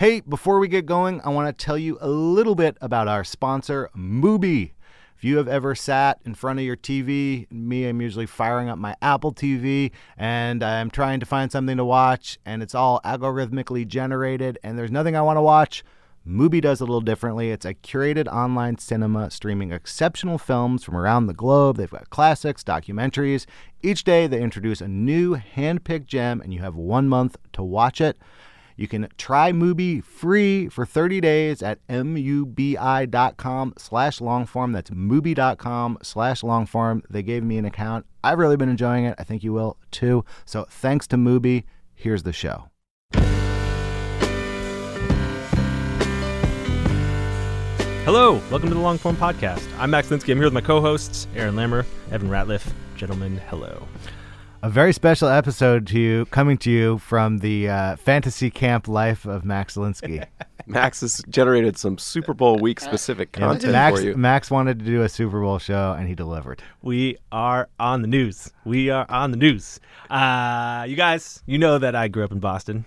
Hey, before we get going, I want to tell you a little bit about our sponsor, Mubi. If you have ever sat in front of your TV, me, I'm usually firing up my Apple TV and I'm trying to find something to watch, and it's all algorithmically generated, and there's nothing I want to watch. Mubi does it a little differently. It's a curated online cinema streaming exceptional films from around the globe. They've got classics, documentaries. Each day they introduce a new hand-picked gem, and you have one month to watch it. You can try Mubi free for 30 days at mubi.com slash longform. That's mubi.com slash longform. They gave me an account. I've really been enjoying it. I think you will too. So thanks to Mubi. Here's the show. Hello, welcome to the Longform Podcast. I'm Max Linsky. I'm here with my co-hosts, Aaron Lammer, Evan Ratliff. Gentlemen, hello. A very special episode to you, coming to you from the uh, fantasy camp life of Max Linsky. Max has generated some Super Bowl week specific Yeah, content Max, for you. Max wanted to do a Super Bowl show, and he delivered. We are on the news. We are on the news. Uh, you guys, you know that I grew up in Boston.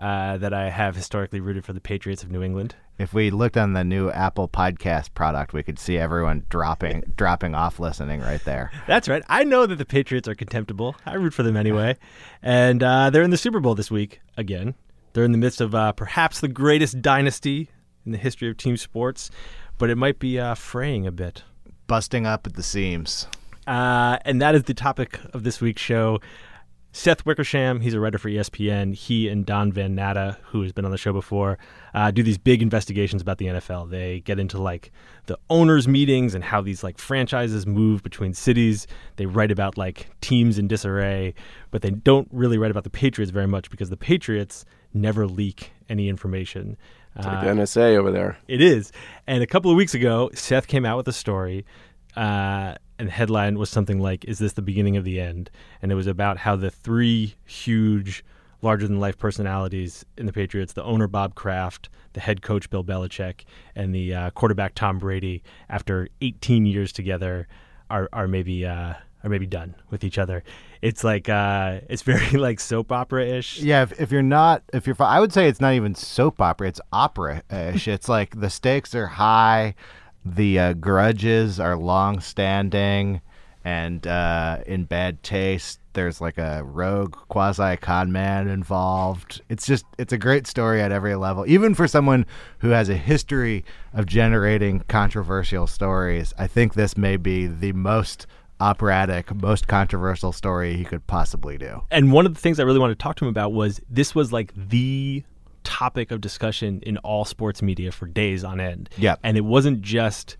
Uh, that I have historically rooted for the Patriots of New England. If we looked on the new Apple Podcast product, we could see everyone dropping dropping off listening right there. That's right. I know that the Patriots are contemptible. I root for them anyway. And uh, they're in the Super Bowl this week again. They're in the midst of uh, perhaps the greatest dynasty in the history of team sports, but it might be uh, fraying a bit. Busting up at the seams. Uh, and that is the topic of this week's show. Seth Wickersham, he's a writer for ESPN. He and Don Van Natta, who has been on the show before, uh, do these big investigations about the NFL. They get into like the owners' meetings and how these like franchises move between cities. They write about like teams in disarray, but they don't really write about the Patriots very much because the Patriots never leak any information. It's like the NSA over there. It is. And a couple of weeks ago, Seth came out with a story, uh, and the headline was something like, Is this the beginning of the end? And it was about how the three huge, larger than life personalities in the Patriots the owner, Bob Kraft, the head coach, Bill Belichick, and the uh, quarterback, Tom Brady, after 18 years together, are, are maybe. Uh, are maybe done with each other. It's like uh, it's very like soap opera ish. Yeah, if, if you're not, if you're, I would say it's not even soap opera. It's opera-ish. it's like the stakes are high, the uh, grudges are long-standing, and uh, in bad taste. There's like a rogue quasi con man involved. It's just, it's a great story at every level. Even for someone who has a history of generating controversial stories, I think this may be the most operatic, most controversial story he could possibly do. And one of the things I really wanted to talk to him about was this was like the topic of discussion in all sports media for days on end. Yep. And it wasn't just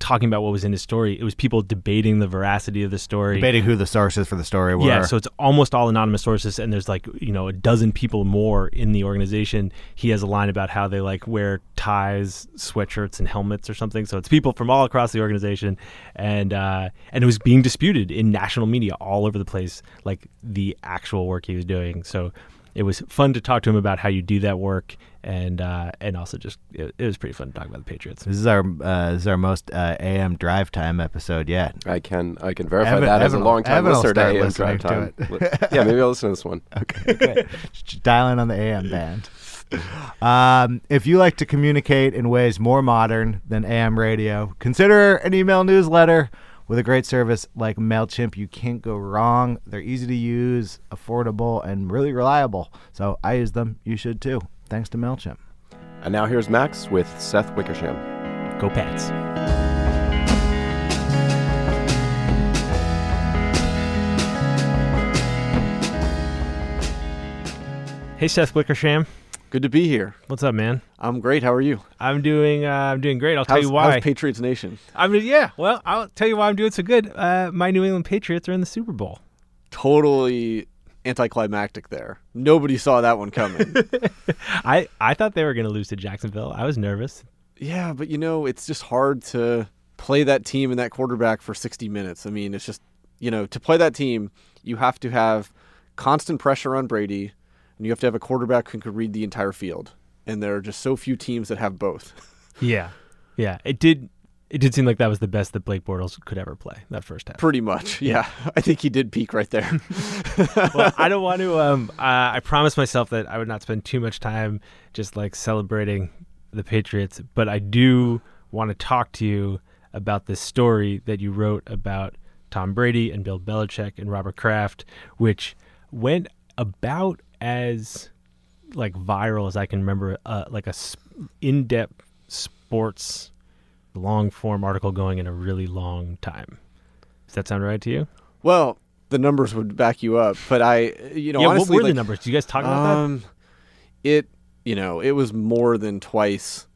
talking about what was in his story, it was people debating the veracity of the story. Debating who the sources for the story were. Yeah, so it's almost all anonymous sources, and there's like you know a dozen people more in the organization. He has a line about how they like wear ties, sweatshirts, and helmets or something. So it's people from all across the organization, and uh, and it was being disputed in national media all over the place, like the actual work he was doing. So it was fun to talk to him about how you do that work, and uh, and also just it, it was pretty fun to talk about the Patriots. This is our uh, this is our most uh, AM drive time episode yet. I can I can verify Evan- that as a long time Evan will listener to AM listening Drive to Time. yeah, maybe I'll listen to this one. Okay, great. Just Dial in on the AM band. Um, if you like to communicate in ways more modern than AM radio, consider an email newsletter. With a great service like MailChimp, you can't go wrong. They're easy to use, affordable, and really reliable. So I use them. You should too. Thanks to MailChimp. And now here's Max with Seth Wickersham. Go Pats. Hey Seth Wickersham, Good to be here. what's up, man? I'm great. How are you? I'm doing. Uh, I'm doing great. I'll tell you why. how's Patriots Nation? I mean, yeah. Well, I'll tell you why I'm doing so good. Uh, my New England Patriots are in the Super Bowl. Totally anticlimactic there. Nobody saw that one coming. I I thought they were going to lose to Jacksonville. I was nervous. yeah, but you know, it's just hard to play that team and that quarterback for 60 minutes. I mean, it's just, you know, to play that team, you have to have constant pressure on Brady and you have to have a quarterback who can read the entire field. And there are just so few teams that have both. Yeah, yeah. It did. It did seem like that was the best that Blake Bortles could ever play that first half. Pretty much. Yeah. I think he did peak right there. well, I don't want to. Um, uh, I promised myself that I would not spend too much time just like celebrating the Patriots, but I do want to talk to you about this story that you wrote about Tom Brady and Bill Belichick and Robert Kraft, which went about as like viral as I can remember, uh, like a in-depth sports long form article going in a really long time. Does that sound right to you? well, the numbers would back you up, but I, you know, yeah, honestly, what were the numbers? Do you guys talk about that? Um, it, you know, it was more than twice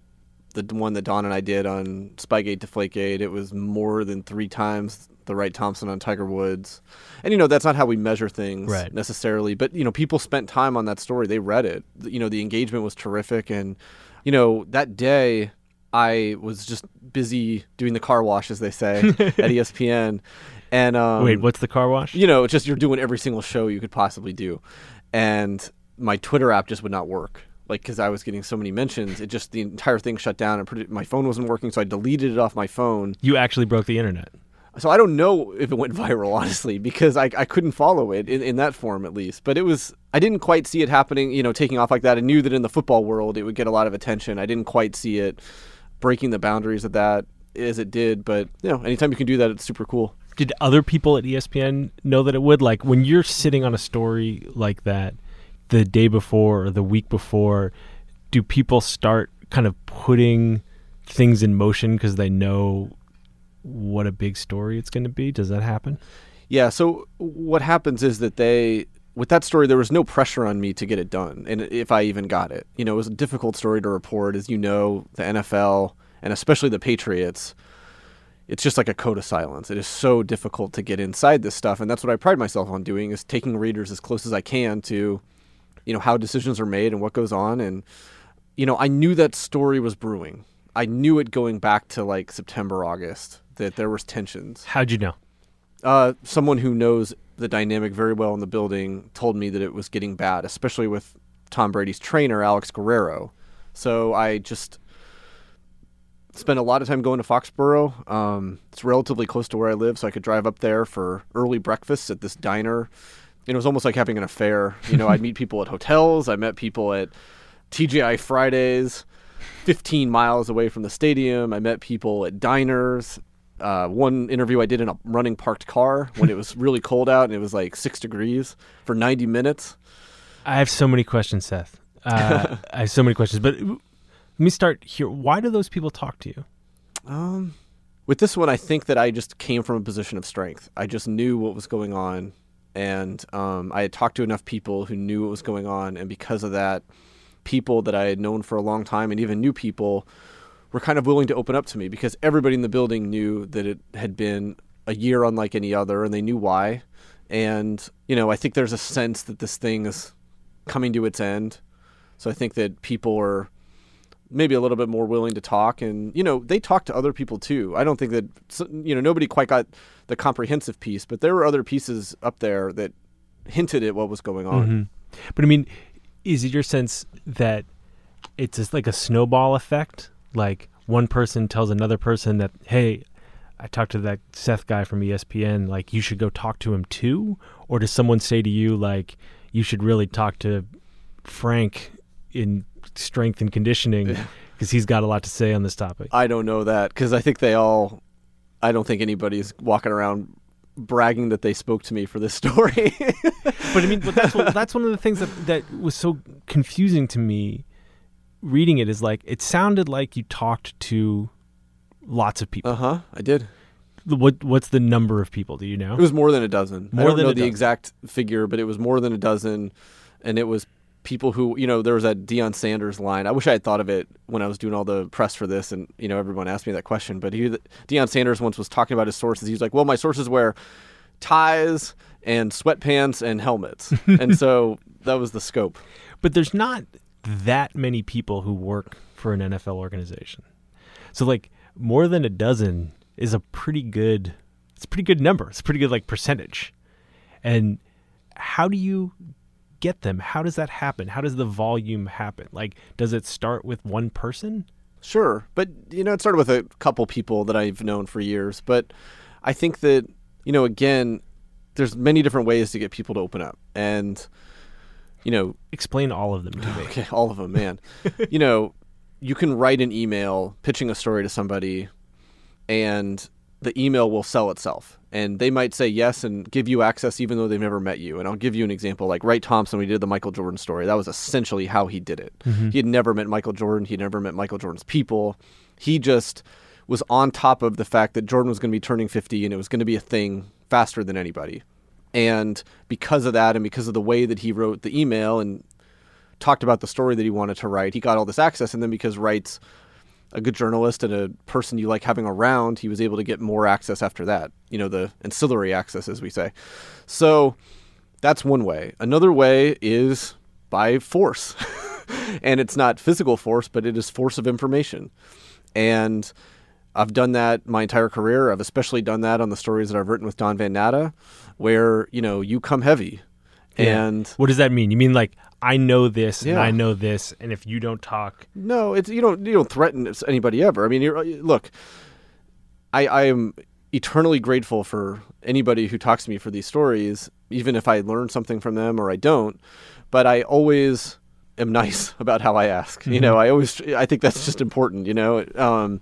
the one that Don and I did on Spygate Deflategate. It was more than three times the Wright Thompson on Tiger Woods. And, you know, that's not how we measure things Right. necessarily. But, you know, people spent time on that story. They read it. You know, the engagement was terrific. And, you know, that day I was just busy doing the car wash, as they say, at ESPN. And um, Wait, what's the car wash? you know, it's just you're doing every single show you could possibly do, and my Twitter app just would not work. Like, because I was getting so many mentions, it just the entire thing shut down, and my phone wasn't working, so I deleted it off my phone. You actually broke the internet. So I don't know if it went viral, honestly, because I, I couldn't follow it in, in that form at least. But it was I didn't quite see it happening, you know, taking off like that. I knew that in the football world it would get a lot of attention. I didn't quite see it breaking the boundaries of that as it did. But you know, anytime you can do that, it's super cool. Did other people at ESPN know that it would? Like when you're sitting on a story like that the day before or the week before, do people start kind of putting things in motion because they know what a big story it's going to be? Does that happen? Yeah. So what happens is that they, with that story, there was no pressure on me to get it done, and if I even got it, you know, it was a difficult story to report, as you know, the NFL and especially the Patriots. It's just like a code of silence. It is so difficult to get inside this stuff, and that's what I pride myself on doing: is taking readers as close as I can to, you know, how decisions are made and what goes on. And you know, I knew that story was brewing. I knew it going back to like September, August that there was tensions. How'd you know? Uh, someone who knows the dynamic very well in the building told me that it was getting bad, especially with Tom Brady's trainer, Alex Guerrero. So I just spent a lot of time going to Foxborough. Um, it's relatively close to where I live, so I could drive up there for early breakfast at this diner. And it was almost like having an affair. You know, I'd meet people at hotels. I met people at TGI Fridays, 15 miles away from the stadium. I met people at diners. Uh, one interview I did in a running parked car when it was really cold out and it was like six degrees for 90 minutes. I have so many questions, Seth. Uh, I have so many questions, but let me start here. Why do those people talk to you? Um, with this one, I think that I just came from a position of strength. I just knew what was going on, and um, I had talked to enough people who knew what was going on, and because of that, people that I had known for a long time, and even new people, were kind of willing to open up to me because everybody in the building knew that it had been a year unlike any other, and they knew why. And you know, I think there's a sense that this thing is coming to its end. So I think that people are maybe a little bit more willing to talk and you know they talk to other people too i don't think that you know nobody quite got the comprehensive piece but there were other pieces up there that hinted at what was going on Mhm. But I mean, is it your sense that it's just like a snowball effect? Like one person tells another person that, hey, I talked to that Seth guy from ESPN, like you should go talk to him too? Or does someone say to you, like, you should really talk to Frank in strength and conditioning because he's got a lot to say on this topic. I don't know that because I think they all. I don't think anybody's walking around bragging that they spoke to me for this story. but I mean, but that's that's one of the things that that was so confusing to me reading it is like it sounded like you talked to lots of people. uh huh. I did. What what's the number of people? Do you know? It was more than a dozen. More I don't than know the dozen. exact figure, but it was more than a dozen, and it was people who you know there was that Deion Sanders line. I wish I had thought of it when I was doing all the press for this, and you know everyone asked me that question. But he, Deion Sanders once was talking about his sources. He was like, "Well, my sources wear ties and sweatpants and helmets," and so that was the scope. but there's not that many people who work for an NFL organization. So like more than a dozen is a pretty good it's a pretty good number. It's a pretty good like percentage. And how do you get them? How does that happen? How does the volume happen? Like does it start with one person? Sure, but you know, it started with a couple people that I've known for years. But I think that you know, again, there's many different ways to get people to open up, and you know, Explain all of them to me. okay, all of them, man. you know, you can write an email pitching a story to somebody, and the email will sell itself. And they might say yes and give you access even though they've never met you. And I'll give you an example. Like Wright Thompson, we did the Michael Jordan story. That was essentially how he did it. Mm-hmm. He had never met Michael Jordan. He'd never met Michael Jordan's people. He just was on top of the fact that Jordan was going to be turning 50 and it was going to be a thing faster than anybody. And because of that, and because of the way that he wrote the email and talked about the story that he wanted to write, he got all this access. And then because Wright's a good journalist and a person you like having around, he was able to get more access after that. You know, the ancillary access, as we say. So that's one way. Another way is by force. and it's not physical force, but it is force of information. And I've done that my entire career. I've especially done that on the stories that I've written with Don Van Natta, where, you know, you come heavy. Yeah. And What does that mean? You mean like I know this and I know this and if you don't talk No, it's you don't you don't threaten anybody ever. I mean, you're, look, I I am eternally grateful for anybody who talks to me for these stories, even if I learn something from them or I don't. But I always am nice about how I ask. You know, I always I think that's just important. You know, um,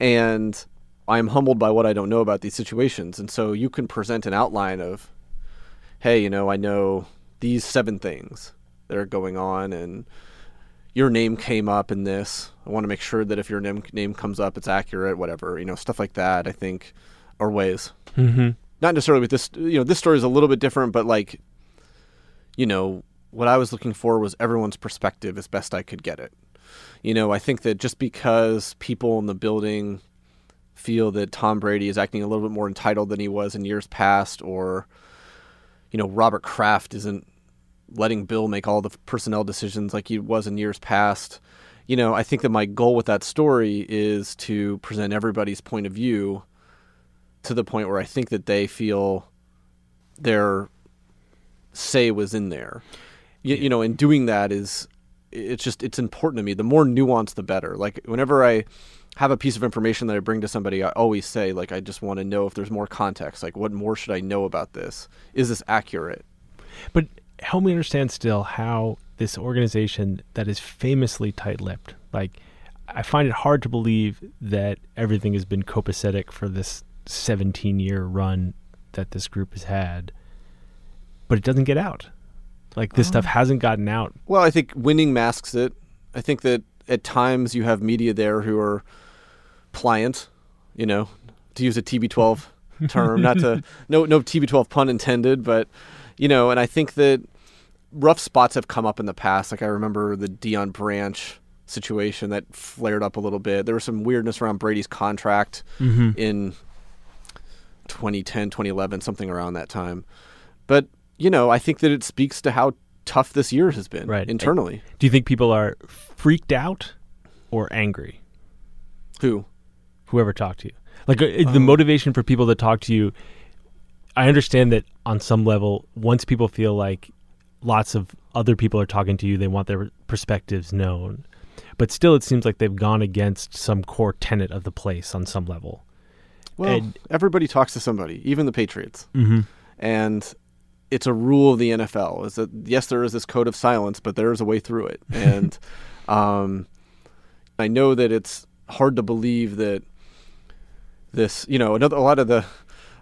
and I'm humbled by what I don't know about these situations, and so you can present an outline of, hey, you know, I know these seven things that are going on, and your name came up in this. I want to make sure that if your name name comes up, it's accurate. Whatever, you know, stuff like that. I think are ways. mm-hmm. Not necessarily with this. You know, this story is a little bit different, but like, you know, what I was looking for was everyone's perspective as best I could get it. You know, I think that just because people in the building feel that Tom Brady is acting a little bit more entitled than he was in years past, or you know, Robert Kraft isn't letting Bill make all the personnel decisions like he was in years past. You know, I think that my goal with that story is to present everybody's point of view to the point where I think that they feel their say was in there. You, you know, and doing that is it's just it's important to me. The more nuance, the better. Like whenever I have a piece of information that I bring to somebody, I always say like I just want to know if there's more context. Like what more should I know about this? Is this accurate? But help me understand still how this organization that is famously tight-lipped, like I find it hard to believe that everything has been copacetic for this 17-year run that this group has had, but it doesn't get out. Like this stuff oh. hasn't gotten out. Well, I think winning masks it. I think that at times you have media there who are pliant, you know, to use a TB12 term, not to no no TB12 pun intended, but you know, and I think that rough spots have come up in the past. Like I remember the Deion Branch situation that flared up a little bit. There was some weirdness around Brady's contract mm-hmm. in 2010, 2011, something around that time. But, you know, I think that it speaks to how tough this year has been Right. internally. Do you think people are freaked out or angry? Who? whoever talked to you. Like uh, the motivation for people to talk to you. I understand that on some level, once people feel like lots of other people are talking to you, they want their perspectives known. But still, it seems like they've gone against some core tenet of the place on some level. Well, And- everybody talks to somebody, even the Patriots. Mm-hmm. And it's a rule of the NFL is that yes, there is this code of silence, but there is a way through it. And Um, I know that it's hard to believe that this, you know, another a lot of the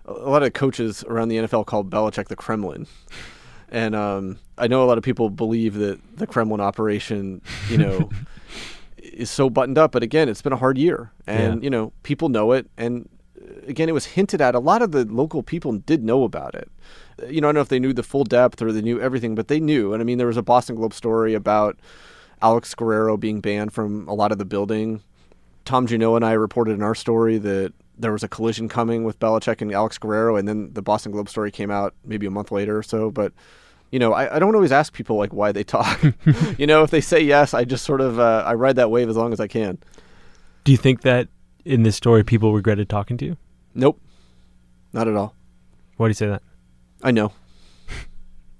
a lot of coaches around the NFL called Belichick the Kremlin. And um, I know a lot of people believe that the Kremlin operation, you know, is so buttoned up. But again, it's been a hard year, and Yeah. you know, people know it. And again, it was hinted at. A lot of the local people did know about it. You know, I don't know if they knew the full depth or they knew everything, but they knew. And I mean, there was a Boston Globe story about Alex Guerrero being banned from a lot of the building. Tom Juneau and I reported in our story that there was a collision coming with Belichick and Alex Guerrero, and then the Boston Globe story came out maybe a month later or so. But you know, I, I don't always ask people like why they talk. you know, if they say yes, I just sort of uh, I ride that wave as long as I can. Do you think that in this story people regretted talking to you? Nope, not at all. Why do you say that? I know.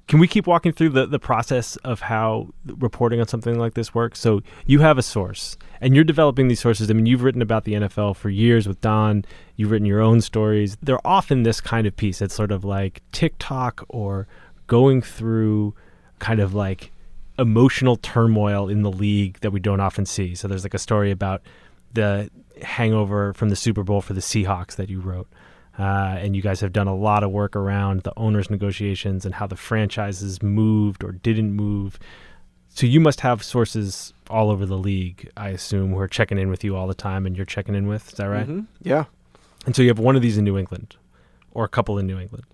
Can we keep walking through the, the process of how reporting on something like this works? So you have a source and you're developing these sources. I mean, you've written about the NFL for years with Don. You've written your own stories. They're often this kind of piece. It's sort of like tick-tock or going through kind of like emotional turmoil in the league that we don't often see. So there's like a story about the hangover from the Super Bowl for the Seahawks that you wrote. Uh, and you guys have done a lot of work around the owners' negotiations and how the franchises moved or didn't move. So you must have sources all over the league, I assume, who are checking in with you all the time, and you're checking in with. Is that right? Mhm. Yeah. And so you have one of these in New England, or a couple in New England,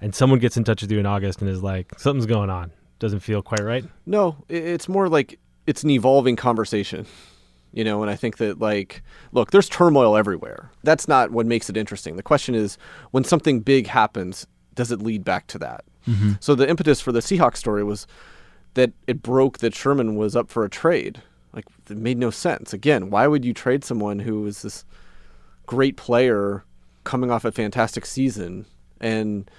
and someone gets in touch with you in August and is like, "Something's going on. Doesn't feel quite right." No, it's more like it's an evolving conversation. You know, and I think that like look, there's turmoil everywhere. That's not what makes it interesting. The question is when something big happens, does it lead back to that? Mm-hmm. So the impetus for the Seahawks story was that it broke that Sherman was up for a trade. Like it made no sense. Again, why would you trade someone who was this great player coming off a fantastic season? And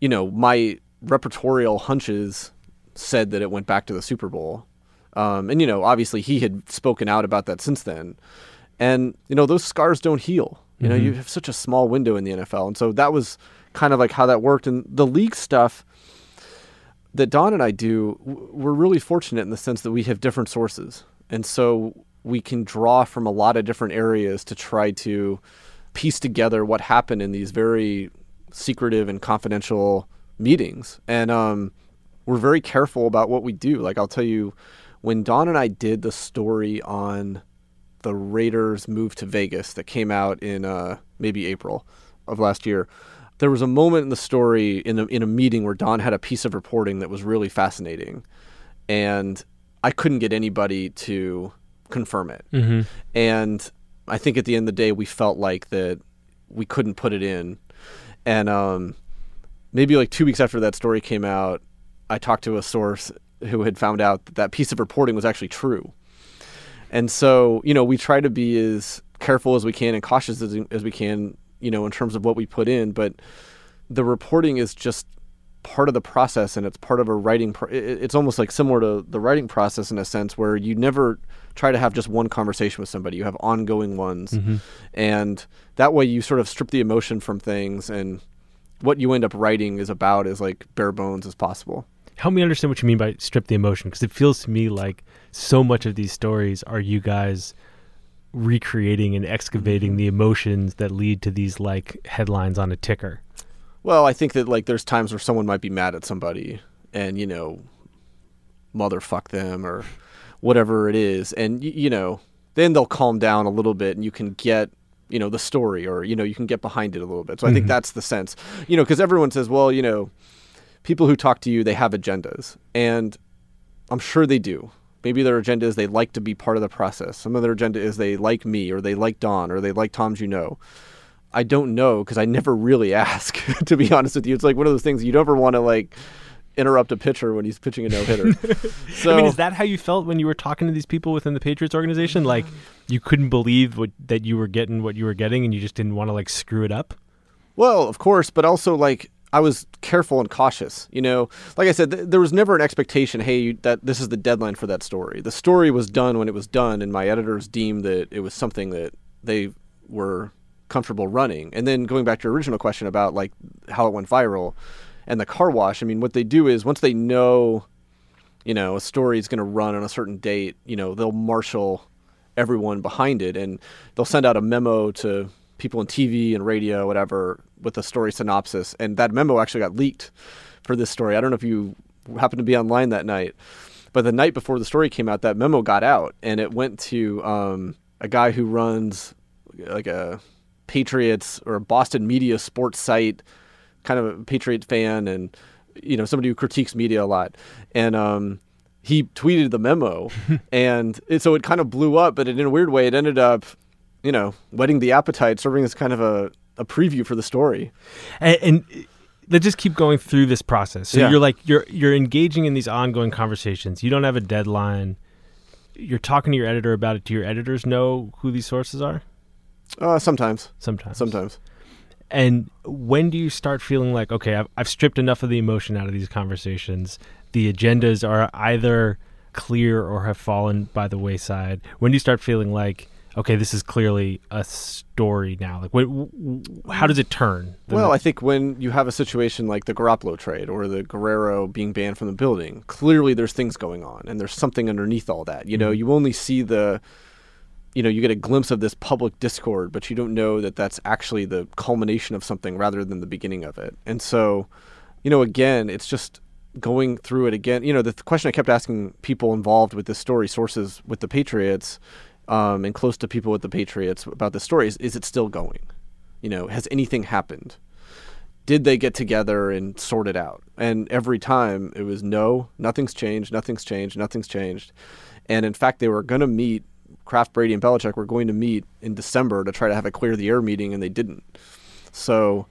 you know, my repertorial hunches said that it went back to the Super Bowl. Um, and you know, obviously he had spoken out about that since then. And you know, those scars don't heal. You know, you have such a small window in the NFL, and so that was kind of like how that worked. And the league stuff that Don and I do, we're really fortunate in the sense that we have different sources, and so we can draw from a lot of different areas to try to piece together what happened in these very secretive and confidential meetings. And um, we're very careful about what we do. Like I'll tell you, when Don and I did the story on the Raiders move to Vegas that came out in uh, maybe April of last year, there was a moment in the story in a, in a meeting where Don had a piece of reporting that was really fascinating, and I couldn't get anybody to confirm it. Mm-hmm. And I think at the end of the day, we felt like that we couldn't put it in. And um, maybe like two weeks after that story came out, I talked to a source who had found out that that piece of reporting was actually true. And so, you know, we try to be as careful as we can and cautious as, as we can, you know, in terms of what we put in. But the reporting is just part of the process and it's part of a writing pro- it's almost like similar to the writing process in a sense where you never try to have just one conversation with somebody you have ongoing ones mm-hmm. and that way you sort of strip the emotion from things and what you end up writing is about as like bare bones as possible Help me understand what you mean by strip the emotion, because it feels to me like so much of these stories are you guys recreating and excavating mm-hmm. the emotions that lead to these like headlines on a ticker. Well, I think that like there's times where someone might be mad at somebody and you know motherfuck them or whatever it is and y- you know then they'll calm down a little bit and you can get you know the story or you know you can get behind it a little bit. So I think mm-hmm. that's the sense. You know, cuz everyone says, "Well, you know, people who talk to you, they have agendas." And I'm sure they do. Maybe their agenda is they like to be part of the process. Some of their agenda is they like me or they like Don or they like Tom Juneau. I don't know because I never really ask. to be honest with you, it's like one of those things you never want to like interrupt a pitcher when he's pitching a no hitter. so I mean, is that how you felt when you were talking to these people within the Patriots organization? Like you couldn't believe what, that you were getting what you were getting, and you just didn't want to like screw it up. Well, of course, but also like I was careful and cautious. You know, like I said, th- there was never an expectation. Hey, you, that this is the deadline for that story. The story was done when it was done, and my editors deemed that it was something that they were comfortable running. And then going back to your original question about like how it went viral and the car wash. I mean, what they do is once they know you know, a story is going to run on a certain date, you know, they'll marshal everyone behind it and they'll send out a memo to people in TV and radio, whatever, with a story synopsis. And that memo actually got leaked for this story. I don't know if you happened to be online that night, but the night before the story came out, that memo got out and it went to um, a guy who runs like a Patriots or a Boston media sports site, kind of a Patriot fan and you know somebody who critiques media a lot, and um, he tweeted the memo, and it, so it kind of blew up. But in a weird way, it ended up, you know, whetting the appetite, serving as kind of a, a preview for the story. And, and let's just keep going through this process. So Yeah. you're like you're you're engaging in these ongoing conversations. You don't have a deadline. You're talking to your editor about it. Do your editors know who these sources are? Uh, sometimes, Sometimes. sometimes. And when do you start feeling like, okay, I've, I've stripped enough of the emotion out of these conversations? The agendas are either clear or have fallen by the wayside. When do you start feeling like, okay, this is clearly a story now? Like, what, how does it turn? Well, I think when you have a situation like the Garoppolo trade or the Guerrero being banned from the building, clearly there's things going on and there's something underneath all that. You know, mm-hmm. you only see the, you know, you get a glimpse of this public discord, but you don't know that that's actually the culmination of something rather than the beginning of it. And so, you know, again, it's just going through it again. You know, the, the question I kept asking people involved with this story, sources with the Patriots, um, and close to people with the Patriots about the story is, is it still going? You know, has anything happened? Did they get together and sort it out? And every time it was no, nothing's changed, nothing's changed, nothing's changed. And in fact, they were going to meet, Kraft, Brady, and Belichick were going to meet in December to try to have a clear the air meeting, and they didn't. So,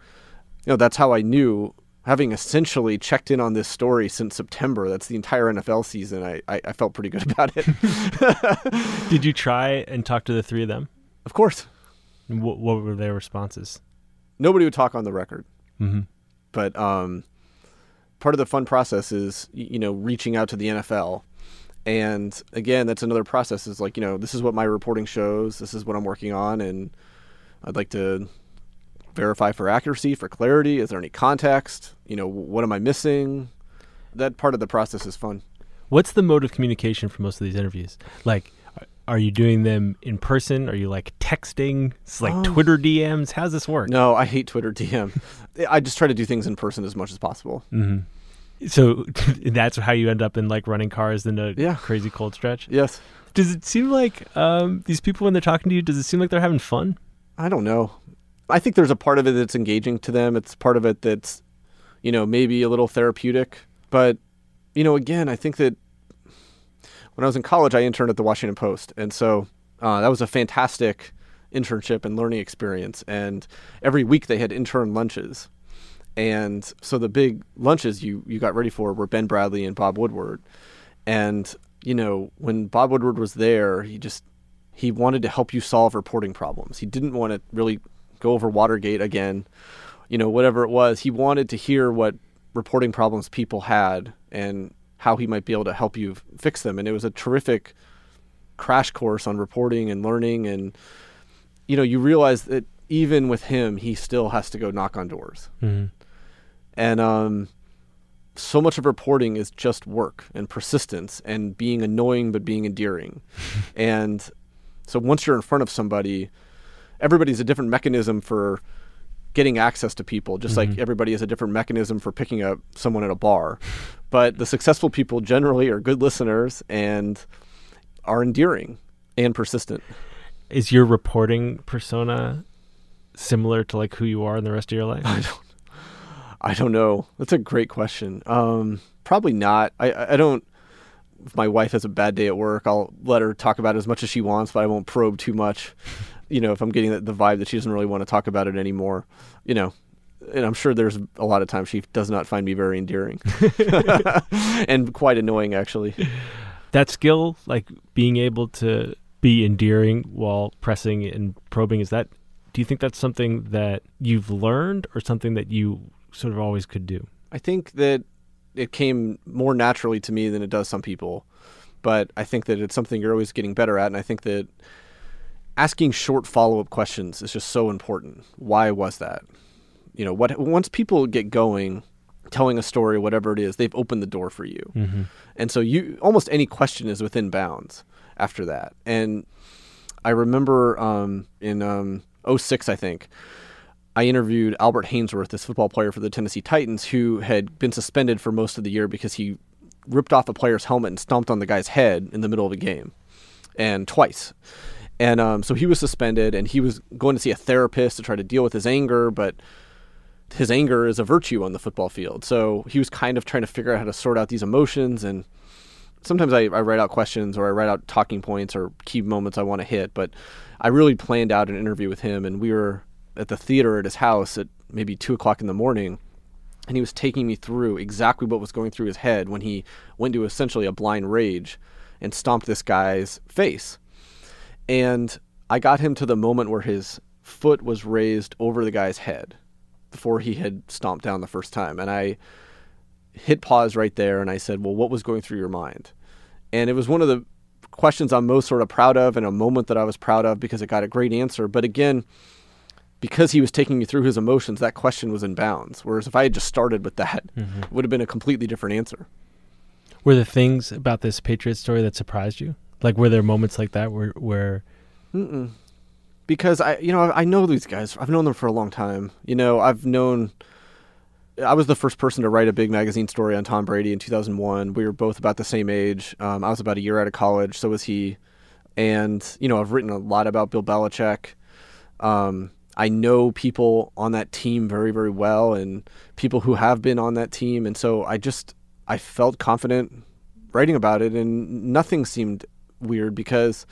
you know, that's how I knew, having essentially checked in on this story since September, that's the entire NFL season, I, I, I felt pretty good about it. Did you try and talk to the three of them? of course, What, what were their responses? nobody would talk on the record. Mm-hmm. but um, part of the fun process is you know reaching out to the NFL, and again that's another process. Is like you know this is what my reporting shows, this is what I'm working on, and I'd like to verify for accuracy, for clarity. Is there any context? You know what am I missing? That part of the process is fun. What's the mode of communication for most of these interviews? Like, are- you doing them in person? Are you like texting? It's like Twitter DMs? How's this work? No, I hate Twitter DM. I just try to do things in person as much as possible. Mm-hmm. So that's how you end up in like running cars in a Yeah. crazy cold stretch. Yes, Does it seem like um, these people when they're talking to you? Does it seem like they're having fun? I don't know. I think there's a part of it that's engaging to them. It's part of it that's, you know, maybe a little therapeutic. But, you know, again, I think that when I was in college, I interned at the Washington Post. And so uh, that was a fantastic internship and learning experience. And every week they had intern lunches. And so the big lunches you, you got ready for were Ben Bradlee and Bob Woodward. And, you know, when Bob Woodward was there, he just, he wanted to help you solve reporting problems. He didn't want to really go over Watergate again, you know, whatever it was. He wanted to hear what reporting problems people had and how he might be able to help you f- fix them. And it was a terrific crash course on reporting and learning. And, you know, you realize that even with him, he still has to go knock on doors. Mm-hmm. And um, so much of reporting is just work and persistence and being annoying but being endearing. and so once you're in front of somebody, everybody's a different mechanism for getting access to people, just like everybody has a different mechanism for picking up someone at a bar. But the successful people generally are good listeners and are endearing and persistent. Is your reporting persona similar to like who you are in the rest of your life? I don't I don't know. That's a great question. Um, probably not. I- I, I don't. If my wife has a bad day at work, I'll let her talk about it as much as she wants, but I won't probe too much. You know, if I'm getting the, the vibe that she doesn't really want to talk about it anymore, you know, and I'm sure there's a lot of times she does not find me very endearing and quite annoying, actually. that skill, like being able to be endearing while pressing and probing, is that? Do you think that's something that you've learned, or something that you sort of always could do? I think that it came more naturally to me than it does some people. But I think that it's something you're always getting better at. And I think that asking short follow up questions is just so important. Why was that? You know, what once people get going, telling a story, whatever it is, they've opened the door for you. Mm-hmm. And so you almost any question is within bounds after that. And I remember um, in um, 06, I think, I interviewed Albert Haynesworth, this football player for the Tennessee Titans, who had been suspended for most of the year because he ripped off a player's helmet and stomped on the guy's head in the middle of a game, and twice. And um, so he was suspended, and he was going to see a therapist to try to deal with his anger, but his anger is a virtue on the football field. So he was kind of trying to figure out how to sort out these emotions. And sometimes I, I write out questions or I write out talking points or key moments I want to hit. But I really planned out an interview with him, and we were at the theater at his house at maybe two o'clock in the morning. And he was taking me through exactly what was going through his head when he went to essentially a blind rage and stomped this guy's face. And I got him to the moment where his foot was raised over the guy's head before he had stomped down the first time. And I hit pause right there and I said, Well, what was going through your mind? And it was one of the questions I'm most sort of proud of and a moment that I was proud of because it got a great answer. But again, because he was taking me through his emotions, that question was in bounds. Whereas if I had just started with that, Mm-hmm. it would have been a completely different answer. Were the things about this Patriot story that surprised you? Like, were there moments like that where, where Mm-mm. Because I, you know, I, know these guys. I've known them for a long time. You know, I've known. I was the first person to write a big magazine story on Tom Brady in 2001. We were both about the same age. Um, I was about a year out of college, so was he. And you know, I've written a lot about Bill Belichick. Um, I know people on that team very, very well, and people who have been on that team, and so I just I felt confident writing about it, and nothing seemed weird because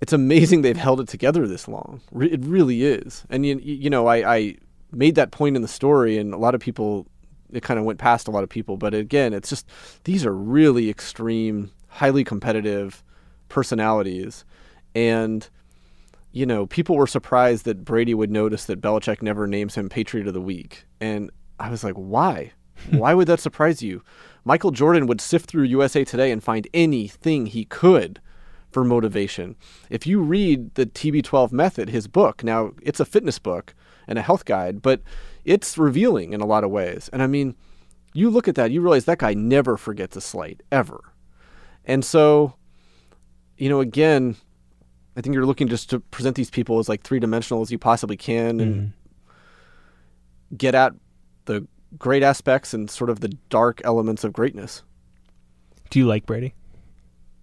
it's amazing they've held it together this long. It really is. And you, you know, I, I made that point in the story, and a lot of people, it kind of went past a lot of people. But again, it's just these are really extreme, highly competitive personalities, and you know, people were surprised that Brady would notice that Belichick never names him Patriot of the Week, and I was like, why? why would that surprise you? Michael Jordan would sift through USA Today and find anything he could for motivation. If you read the TB12 method, his book, now it's a fitness book and a health guide, but it's revealing in a lot of ways. And I mean, you look at that, you realize that guy never forgets a slight, ever. And so, you know, again, I think you're looking just to present these people as like three dimensional as you possibly can and mm-hmm. get at the great aspects and sort of the dark elements of greatness. do you like Brady?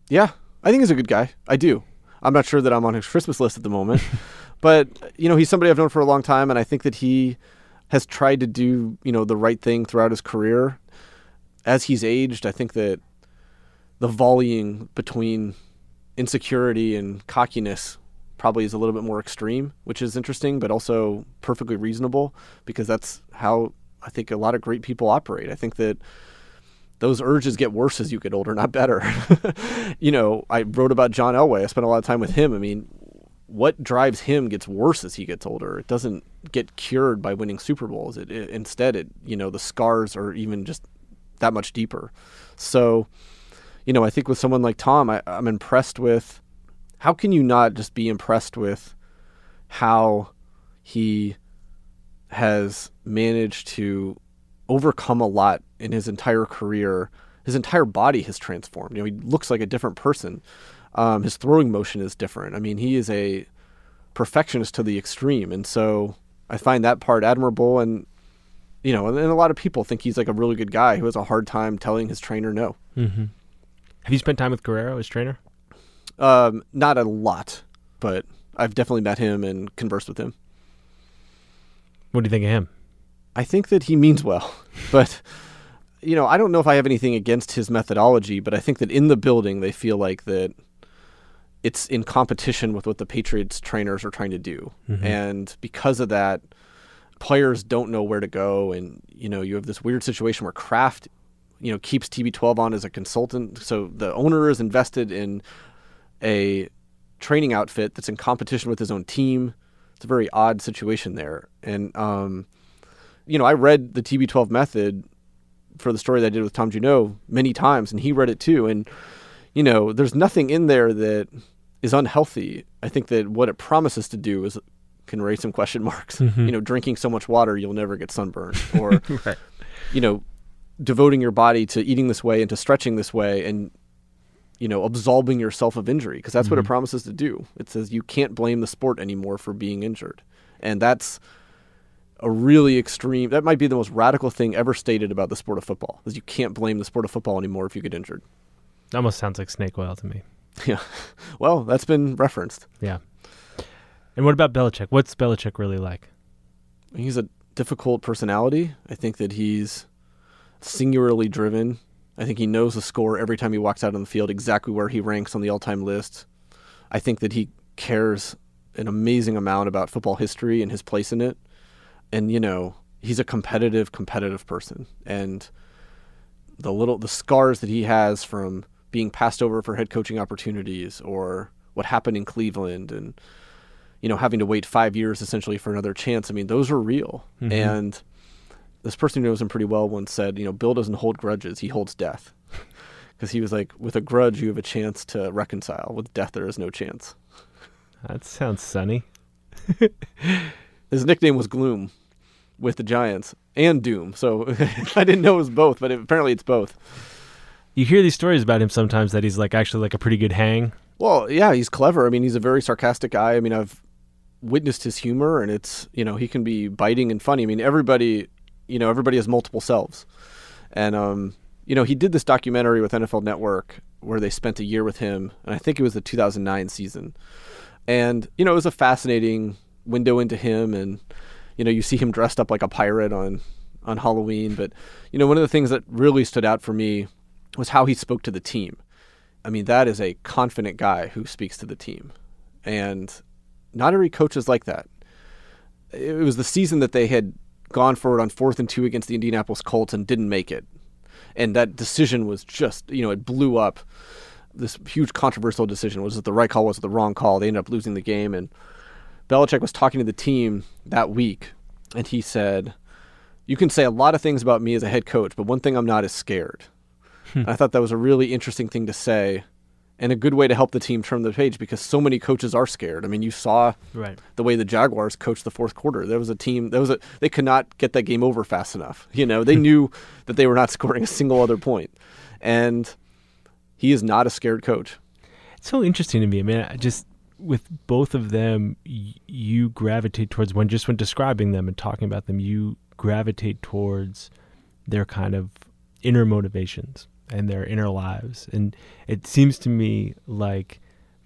Yeah, I think he's a good guy. I do. I'm not sure that I'm on his Christmas list at the moment, but you know, he's somebody I've known for a long time, and I think that he has tried to do you know the right thing throughout his career. As he's aged, I think that the volleying between insecurity and cockiness probably is a little bit more extreme, which is interesting, but also perfectly reasonable because that's how I think a lot of great people operate. I think that those urges get worse as you get older, not better. you know, I wrote about John Elway. I spent a lot of time with him. I mean, what drives him gets worse as he gets older. It doesn't get cured by winning Super Bowls. It, it instead, it you know, the scars are even just that much deeper. So, you know, I think with someone like Tom, I, I'm impressed with. How can you not just be impressed with how he has managed to overcome a lot in his entire career. His entire body has transformed. You know, he looks like a different person. Um, his throwing motion is different. I mean, he is a perfectionist to the extreme, and so I find that part admirable. And you know, and, and a lot of people think he's like a really good guy who has a hard time telling his trainer no. Mm-hmm. Have you spent time with Guerrero, his trainer? Um, not a lot, but I've definitely met him and conversed with him. What do you think of him? I think that he means well, but you know, I don't know if I have anything against his methodology, but I think that in the building they feel like that it's in competition with what the Patriots trainers are trying to do. Mm-hmm. And because of that, players don't know where to go and you know, you have this weird situation where Kraft, you know, keeps TB12 on as a consultant, so the owner is invested in a training outfit that's in competition with his own team. It's a very odd situation there. And um you know, I read the TB12 method for the story that I did with Tom Junot many times, and he read it too. And you know, there's nothing in there that is unhealthy. I think that what it promises to do is can raise some question marks. You know, drinking so much water, you'll never get sunburned, or Right. you know, devoting your body to eating this way and to stretching this way and you know, absolving yourself of injury because that's mm-hmm. what it promises to do. It says you can't blame the sport anymore for being injured. And that's a really extreme that might be the most radical thing ever stated about the sport of football is you can't blame the sport of football anymore if you get injured. That almost sounds like snake oil to me. Yeah. Well, that's been referenced. Yeah. And what about Belichick? What's Belichick really like? He's a difficult personality. I think that he's singularly driven. I think he knows the score every time he walks out on the field, exactly where he ranks on the all time list. I think that he cares an amazing amount about football history and his place in it. And, you know, he's a competitive, competitive person. And the little the scars that he has from being passed over for head coaching opportunities or what happened in Cleveland and you know having to wait 5 years essentially for another chance. I mean, those are real. Mm-hmm. And this person who knows him pretty well once said, you know, Bill doesn't hold grudges, he holds death. Because he was like, with a grudge, you have a chance to reconcile. With death, there is no chance. That sounds sunny. His nickname was Gloom with the Giants and Doom. So I didn't know it was both, but it, apparently it's both. You hear these stories about him sometimes that he's like actually like a pretty good hang. Well, yeah, he's clever. I mean, he's a very sarcastic guy. I mean, I've witnessed his humor, and it's you know he can be biting and funny. I mean, everybody you know everybody has multiple selves, and um, you know he did this documentary with NFL Network where they spent a year with him, and I think it was the 2009 season, and you know it was a fascinating window into him, and you know you see him dressed up like a pirate on on Halloween, but you know one of the things that really stood out for me was how he spoke to the team. I mean, that is a confident guy who speaks to the team. And not every coach is like that. It was the season that they had gone for it on fourth and two against the Indianapolis Colts and didn't make it. And that decision was just, you know, it blew up. This huge controversial decision was it the right call? Was it the wrong call? They ended up losing the game. And Belichick was talking to the team that week, and he said, "You can say a lot of things about me as a head coach, but one thing I'm not is scared." Hmm. I thought that was a really interesting thing to say and a good way to help the team turn the page because so many coaches are scared. I mean, you saw right. the way the Jaguars coached the fourth quarter. There was a team that was a they could not get that game over fast enough. You know, they knew that they were not scoring a single other point. And he is not a scared coach. It's so interesting to me. I mean, I just with both of them, you gravitate towards when just when describing them and talking about them, you gravitate towards their kind of inner motivations and their inner lives. And it seems to me like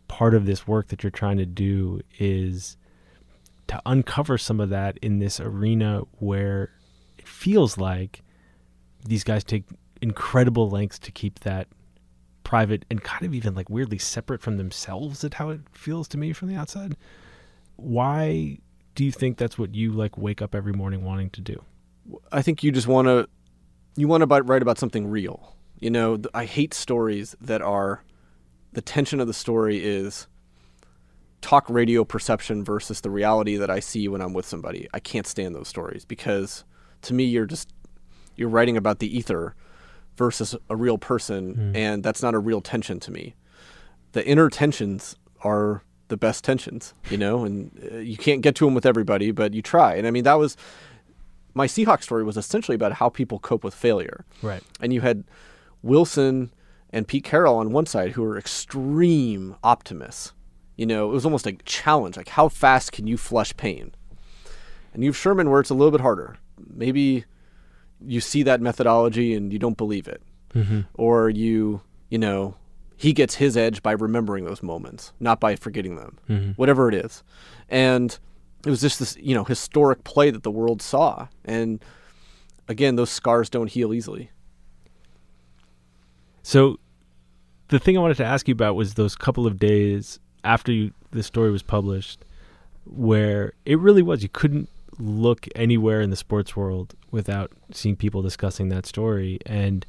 part of this work that you're trying to do is to uncover some of that in this arena where it feels like these guys take incredible lengths to keep that private and kind of even like weirdly separate from themselves at how it feels to me from the outside. Why do you think that's what you like wake up every morning wanting to do? I think you just want to you want to write about something real. You know, I hate stories that are the tension of the story is talk radio perception versus the reality that I see when I'm with somebody. I can't stand those stories because to me you're just you're writing about the ether versus a real person mm. and that's not a real tension to me. The inner tensions are the best tensions, you know, and uh, you can't get to them with everybody, but you try. And I mean that was my Seahawks story was essentially about how people cope with failure. Right. And you had Wilson and Pete Carroll on one side who are extreme optimists. You know, it was almost a challenge. Like, how fast can you flush pain? And you have Sherman where it's a little bit harder. Maybe you see that methodology and you don't believe it. Mm-hmm. Or you, you know, he gets his edge by remembering those moments, not by forgetting them, mm-hmm. whatever it is. And it was just this, you know, historic play that the world saw. And again, those scars don't heal easily. So the thing I wanted to ask you about was those couple of days after you, the story was published, where it really was you couldn't look anywhere in the sports world without seeing people discussing that story, and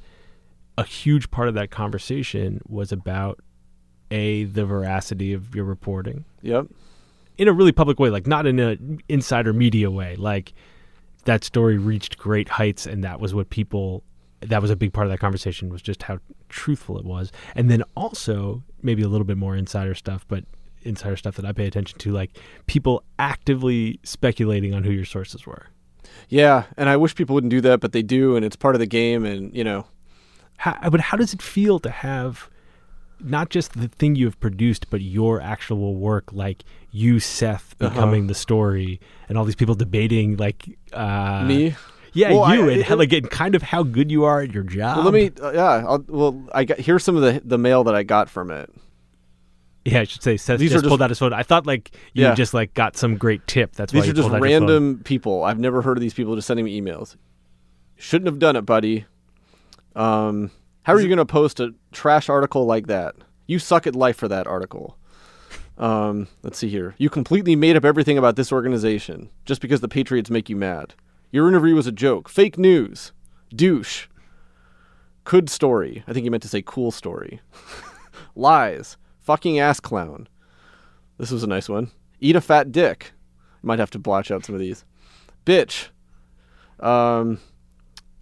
a huge part of that conversation was about a the veracity of your reporting. Yep. In a really public way, like not in an insider media way, like that story reached great heights, and that was what people that was a big part of that conversation was just how truthful it was and then also maybe a little bit more insider stuff but insider stuff that i pay attention to like people actively speculating on who your sources were Yeah, and I wish people wouldn't do that, but they do, and it's part of the game. And you know, How, but how does it feel to have not just the thing you have produced, but your actual work, like you, Seth, Uh-huh. becoming the story, and all these people debating, like uh, me. Yeah, Well, you, I- and it- like and kind of how good you are at your job. Well, let me. Uh, yeah. I'll, well, I got here's some of the the mail that I got from it. Yeah, I should say Seth These just, are just- pulled out his phone. I thought like you Yeah. just like got some great tip. That's why These you are just pulled out your phone. random people. I've never heard of these people just sending me emails. Shouldn't have done it, buddy. Um, how are you going to post a trash article like that? You suck at life for that article. Um, let's see here. You completely made up everything about this organization just because the Patriots make you mad. Your interview was a joke. Fake news. Douche. Could story. I think you meant to say cool story. Lies. Fucking ass clown. This was a nice one. Eat a fat dick. Might have to blotch out some of these. Bitch. Um,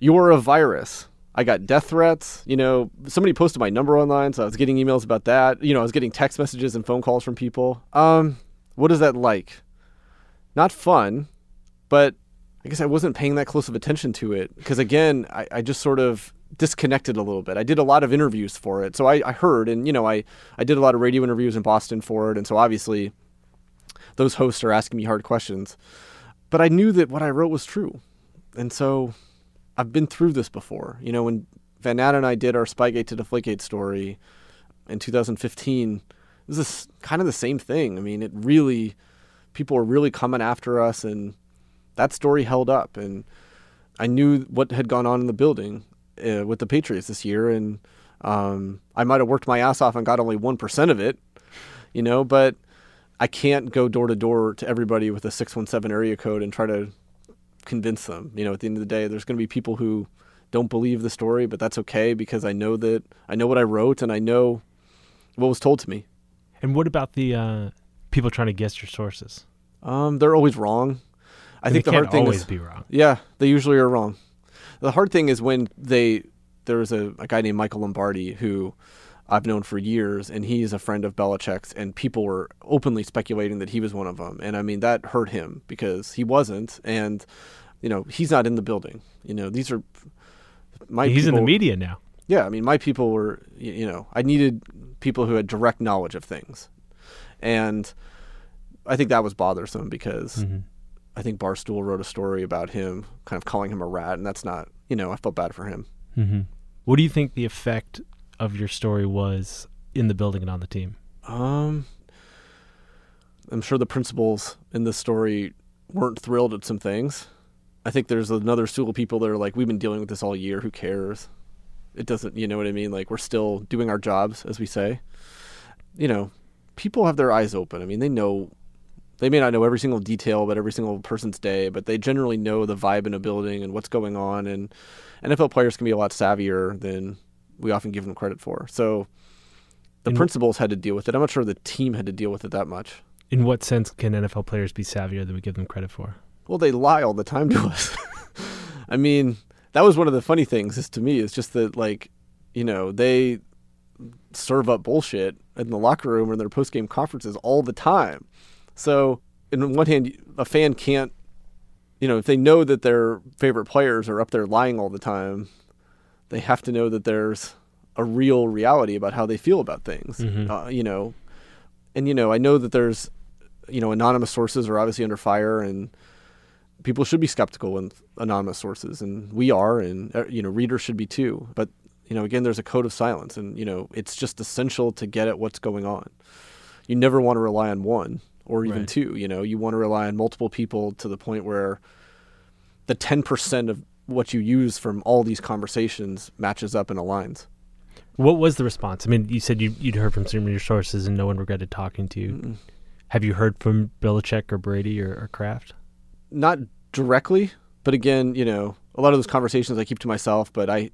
you're a virus. I got death threats. You know, somebody posted my number online, so I was getting emails about that. You know, I was getting text messages and phone calls from people. Um, what is that like? Not fun, but I guess I wasn't paying that close of attention to it because again, I, I just sort of disconnected a little bit. I did a lot of interviews for it, so I, I heard, and you know, I I did a lot of radio interviews in Boston for it, and so obviously those hosts are asking me hard questions. But I knew that what I wrote was true. And so I've been through this before. You know, when Van Natta and I did our Spygate to Deflategate story in 2015, it was this kind of the same thing. I mean, it really, people were really coming after us, and that story held up. And I knew what had gone on in the building uh, with the Patriots this year, and um, I might have worked my ass off and got only 1% of it, you know, but I can't go door to door to everybody with a 617 area code and try to convince them. You know, at the end of the day, there's going to be people who don't believe the story, but that's okay because I know that I know what I wrote and I know what was told to me. And what about the uh, people trying to guess your sources? Um, they're always wrong. I think the hard thing always is, be wrong. yeah, they usually are wrong. The hard thing is when they there was a, a guy named Michael Lombardi who I've known for years, and he's a friend of Belichick's, and people were openly speculating that he was one of them. And I mean that hurt him because he wasn't, and you know he's not in the building. You know these are my He's in the media now. yeah, I mean, my people were, you know, I needed people who had direct knowledge of things. And I think that was bothersome because Mm-hmm. I think Barstool wrote a story about him, kind of calling him a rat. And that's not, you know, I felt bad for him. Mm-hmm. What do you think the effect of your story was in the building and on the team? Um, I'm sure the principals in this story weren't thrilled at some things. I think there's another stool of people that are like, we've been dealing with this all year. Who cares? It doesn't, you know what I mean? Like, we're still doing our jobs, as we say. You know, people have their eyes open. I mean, they know, they may not know every single detail about every single person's day, but they generally know the vibe in a building and what's going on. And NFL players can be a lot savvier than we often give them credit for. So the And- principals had to deal with it. I'm not sure the team had to deal with it that much. In what sense can NFL players be savvier than we give them credit for? Well, they lie all the time to us. I mean, that was one of the funny things is to me is just that like, you know, they serve up bullshit in the locker room or in their post game conferences all the time. So, in one hand, a fan can't, you know, if they know that their favorite players are up there lying all the time, they have to know that there's a real reality about how they feel about things. Mhm. Uh, you know, and you know, I know that there's, you know, anonymous sources are obviously under fire, and people should be skeptical with anonymous sources, and we are, and uh, you know, readers should be too. But you know, again, there's a code of silence, and you know, it's just essential to get at what's going on. You never want to rely on one or even Right. two. You know, you want to rely on multiple people to the point where the 10% of what you use from all these conversations matches up and aligns. What was the response? I mean, you said you, you'd heard from some of your sources and no one regretted talking to you. Have you heard from Belichick or Brady or, or Kraft? not directly, but again, you know, a lot of those conversations I keep to myself, but I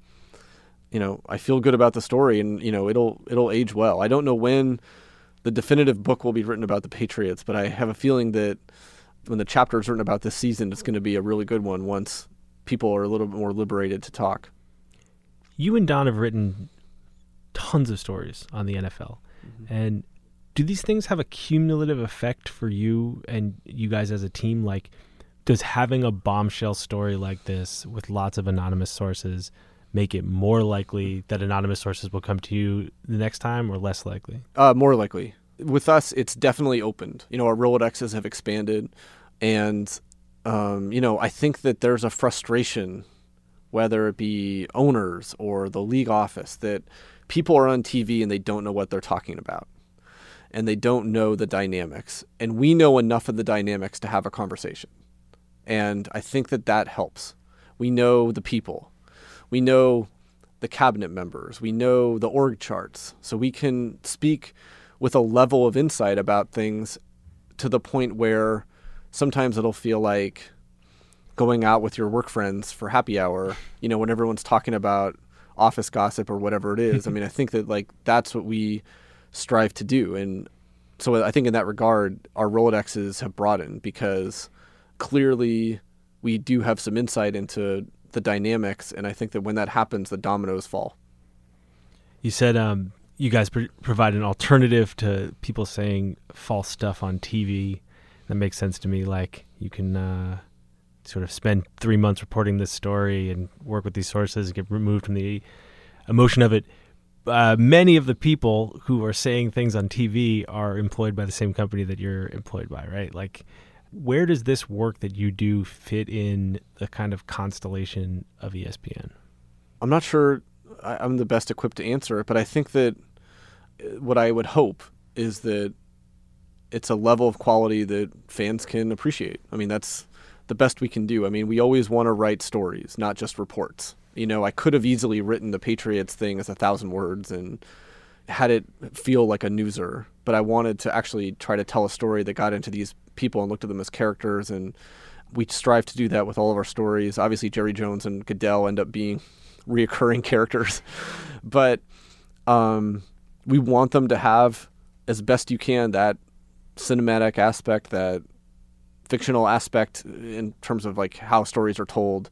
you know, I feel good about the story and you know, it'll it'll age well. I don't know when the definitive book will be written about the Patriots, but I have a feeling that when the chapter is written about this season, it's going to be a really good one once people are a little bit more liberated to talk. You and Don have written tons of stories on the NFL. Mm-hmm. And do these things have a cumulative effect for you and you guys as a team? Like does having a bombshell story like this with lots of anonymous sources make it more likely that anonymous sources will come to you the next time or less likely? Uh, more likely. With us, it's definitely opened. You know, our Rolodexes have expanded. And, um, you know, I think that there's a frustration, whether it be owners or the league office, that people are on TV and they don't know what they're talking about. And they don't know the dynamics. And we know enough of the dynamics to have a conversation. And I think that that helps. We know the people we know the cabinet members, we know the org charts, so we can speak with a level of insight about things to the point where sometimes it'll feel like going out with your work friends for happy hour, you know, when everyone's talking about office gossip or whatever it is. I mean, I think that like that's what we strive to do. And so I think in that regard, our Rolodexes have broadened because clearly we do have some insight into the dynamics, and I think that when that happens, the dominoes fall. You said um, you guys provide an alternative to people saying false stuff on TV. That makes sense to me. Like you can uh, sort of spend three months reporting this story and work with these sources, and get removed from the emotion of it. Uh, many of the people who are saying things on TV are employed by the same company that you're employed by, right? Like where does this work that you do fit in the kind of constellation of ESPN? I'm not sure I'm the best equipped to answer it, but I think that uh, what I would hope is that it's a level of quality that fans can appreciate. I mean, that's the best we can do. I mean, we always want to write stories, not just reports. You know, I could have easily written the Patriots thing as a thousand words and had it feel like a newser, but I wanted to actually try to tell a story that got into these people and looked at them as characters. And we strive to do that with all of our stories. Obviously, Jerry Jones and Goodell end up being reoccurring characters, but um, we want them to have as best you can that cinematic aspect, that fictional aspect in terms of like how stories are told.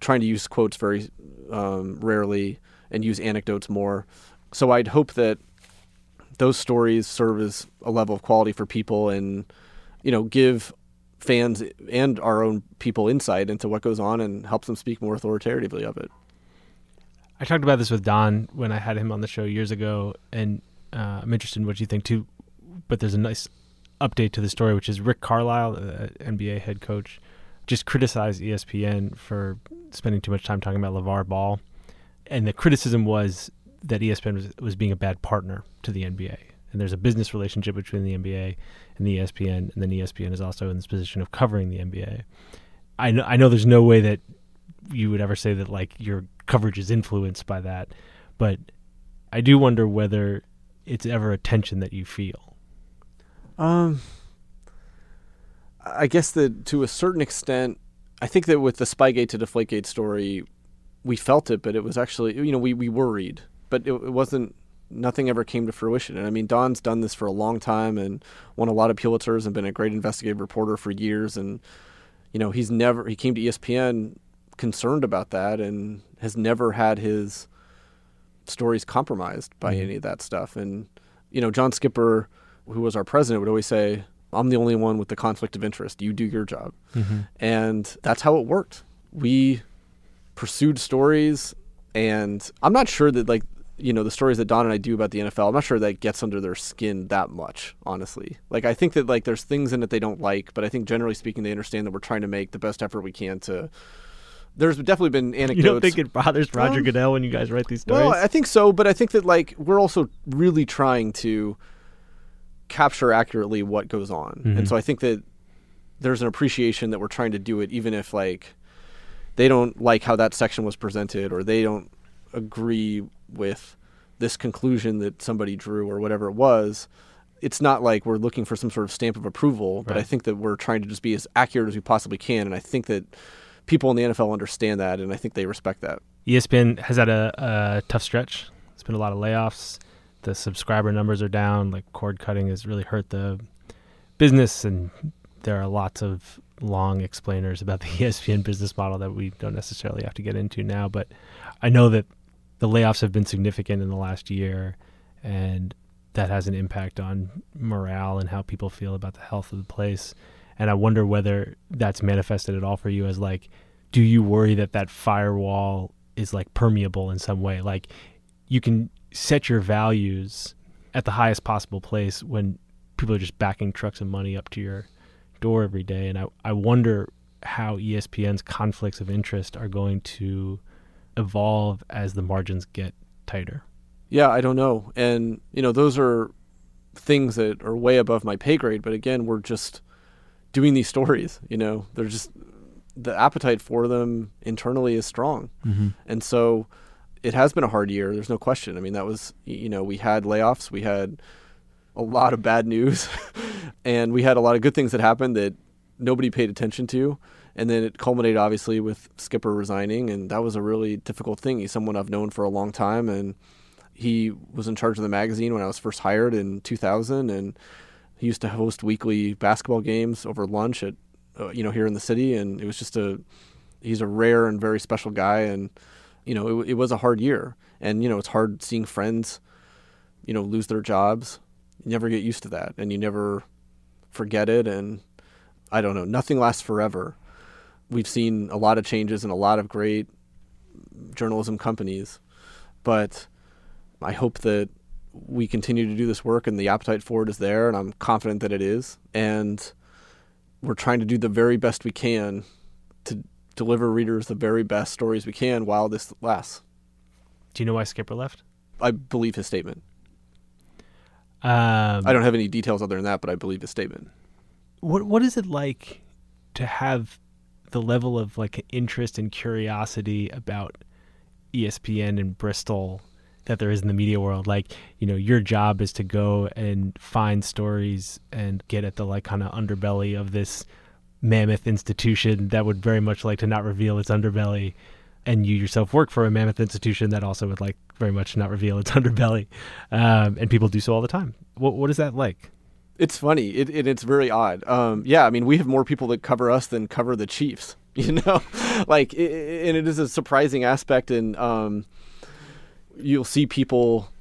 Trying to use quotes very um, rarely and use anecdotes more. So I'd hope that those stories serve as a level of quality for people and you know, give fans and our own people insight into what goes on and helps them speak more authoritatively of it. I talked about this with Don when I had him on the show years ago, and uh, I'm interested in what you think too. But there's a nice update to the story, which is Rick Carlisle, uh, NBA head coach, just criticized ESPN for spending too much time talking about LeVar Ball, and the criticism was that ESPN was, was being a bad partner to the NBA and there's a business relationship between the NBA the ESPN, and then ESPN is also in this position of covering the NBA. I know I know there's no way that you would ever say that like your coverage is influenced by that, but I do wonder whether it's ever a tension that you feel. Um, I guess that to a certain extent, I think that with the Spygate to Deflategate story, we felt it, but it was actually you know we we worried, but it, it wasn't nothing ever came to fruition. And I mean, Don's done this for a long time and won a lot of Pulitzers and been a great investigative reporter for years. And you know, he's never he came to ESPN concerned about that and has never had his stories compromised by mm-hmm. any of that stuff. And you know, John Skipper, who was our president, would always say, "I'm the only one with the conflict of interest. You do your job," mm-hmm. and that's how it worked. We pursued stories and I'm not sure that like you know the stories that Don and I do about the NFL, I'm not sure that gets under their skin that much, honestly. Like I think that like there's things in it they don't like, but I think generally speaking they understand that we're trying to make the best effort we can to. There's definitely been anecdotes. You don't think it bothers Roger um, Goodell when you guys write these stories? Well, I think so, but I think that like we're also really trying to capture accurately what goes on, mm-hmm. and so I think that there's an appreciation that we're trying to do it, even if like they don't like how that section was presented or they don't agree with this conclusion that somebody drew or whatever it was it's not like we're looking for some sort of stamp of approval right. but i think that we're trying to just be as accurate as we possibly can and i think that people in the nfl understand that and i think they respect that. Espn has had a, a tough stretch. It's been a lot of layoffs. The subscriber numbers are down. Like cord cutting has really hurt the business and there are lots of long explainers about the espn business model that we don't necessarily have to get into now but i know that the layoffs have been significant in the last year, and that has an impact on morale and how people feel about the health of the place. And I wonder whether that's manifested at all for you as like, do you worry that that firewall is like permeable in some way? Like you can set your values at the highest possible place when people are just backing trucks and money up to your door every day. And I, I wonder how ESPN's conflicts of interest are going to evolve as the margins get tighter. Yeah, I don't know. And, you know, those are things that are way above my pay grade. But again, we're just doing these stories, you know, they're just, the appetite for them internally is strong. Mm-hmm. And so it has been a hard year. There's no question. I mean, that was, you know, we had layoffs, we had a lot of bad news, and we had a lot of good things that happened that nobody paid attention to. And then it culminated obviously with Skipper resigning, and that was a really difficult thing. He's someone I've known for a long time, and he was in charge of the magazine when I was first hired in 2000, and he used to host weekly basketball games over lunch at, uh, you know, here in the city, and it was just a, he's a rare and very special guy, and you know, it, it was a hard year, and you know, it's hard seeing friends, you know, lose their jobs. You never get used to that, and you never forget it, and I don't know, nothing lasts forever. We've seen a lot of changes in a lot of great journalism companies, but I hope that we continue to do this work and the appetite for it is there, and I'm confident that it is. And we're trying to do the very best we can to deliver readers the very best stories we can while this lasts. Do you know why Skipper left? I believe his statement. Um, I don't have any details other than that, but I believe his statement. What What is it like to have the level of like interest and curiosity about ESPN and Bristol that there is in the media world? Like, you know, your job is to go and find stories and get at the like kind of underbelly of this mammoth institution that would very much like to not reveal its underbelly. And you yourself work for a mammoth institution that also would like very much not reveal its underbelly. Um, and people do so all the time. What, what is that like it's funny it, it it's very odd um, yeah i mean we have more people that cover us than cover the chiefs you know like it, and it is a surprising aspect and um, you'll see people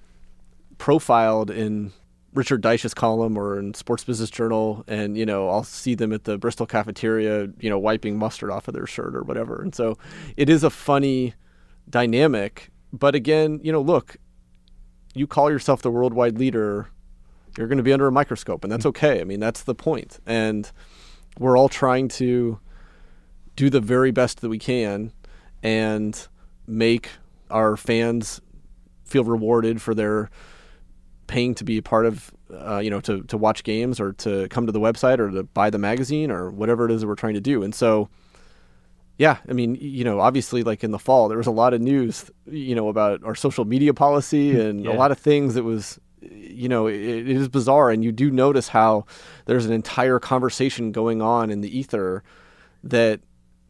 profiled in Richard Deitsch's column or in Sports Business Journal, and you know I'll see them at the Bristol cafeteria, you know, wiping mustard off of their shirt or whatever. And so it is a funny dynamic. But again, you know, look, you call yourself the worldwide leader, you're going to be under a microscope, and that's okay. I mean, that's the point. And we're all trying to do the very best that we can and make our fans feel rewarded for their paying to be a part of, uh, you know, to, to watch games or to come to the website or to buy the magazine or whatever it is that we're trying to do. And so, yeah, I mean, you know, obviously, like in the fall, there was a lot of news, you know, about our social media policy and yeah. a lot of things that was, you know, it, it is bizarre. And you do notice how there's an entire conversation going on in the ether that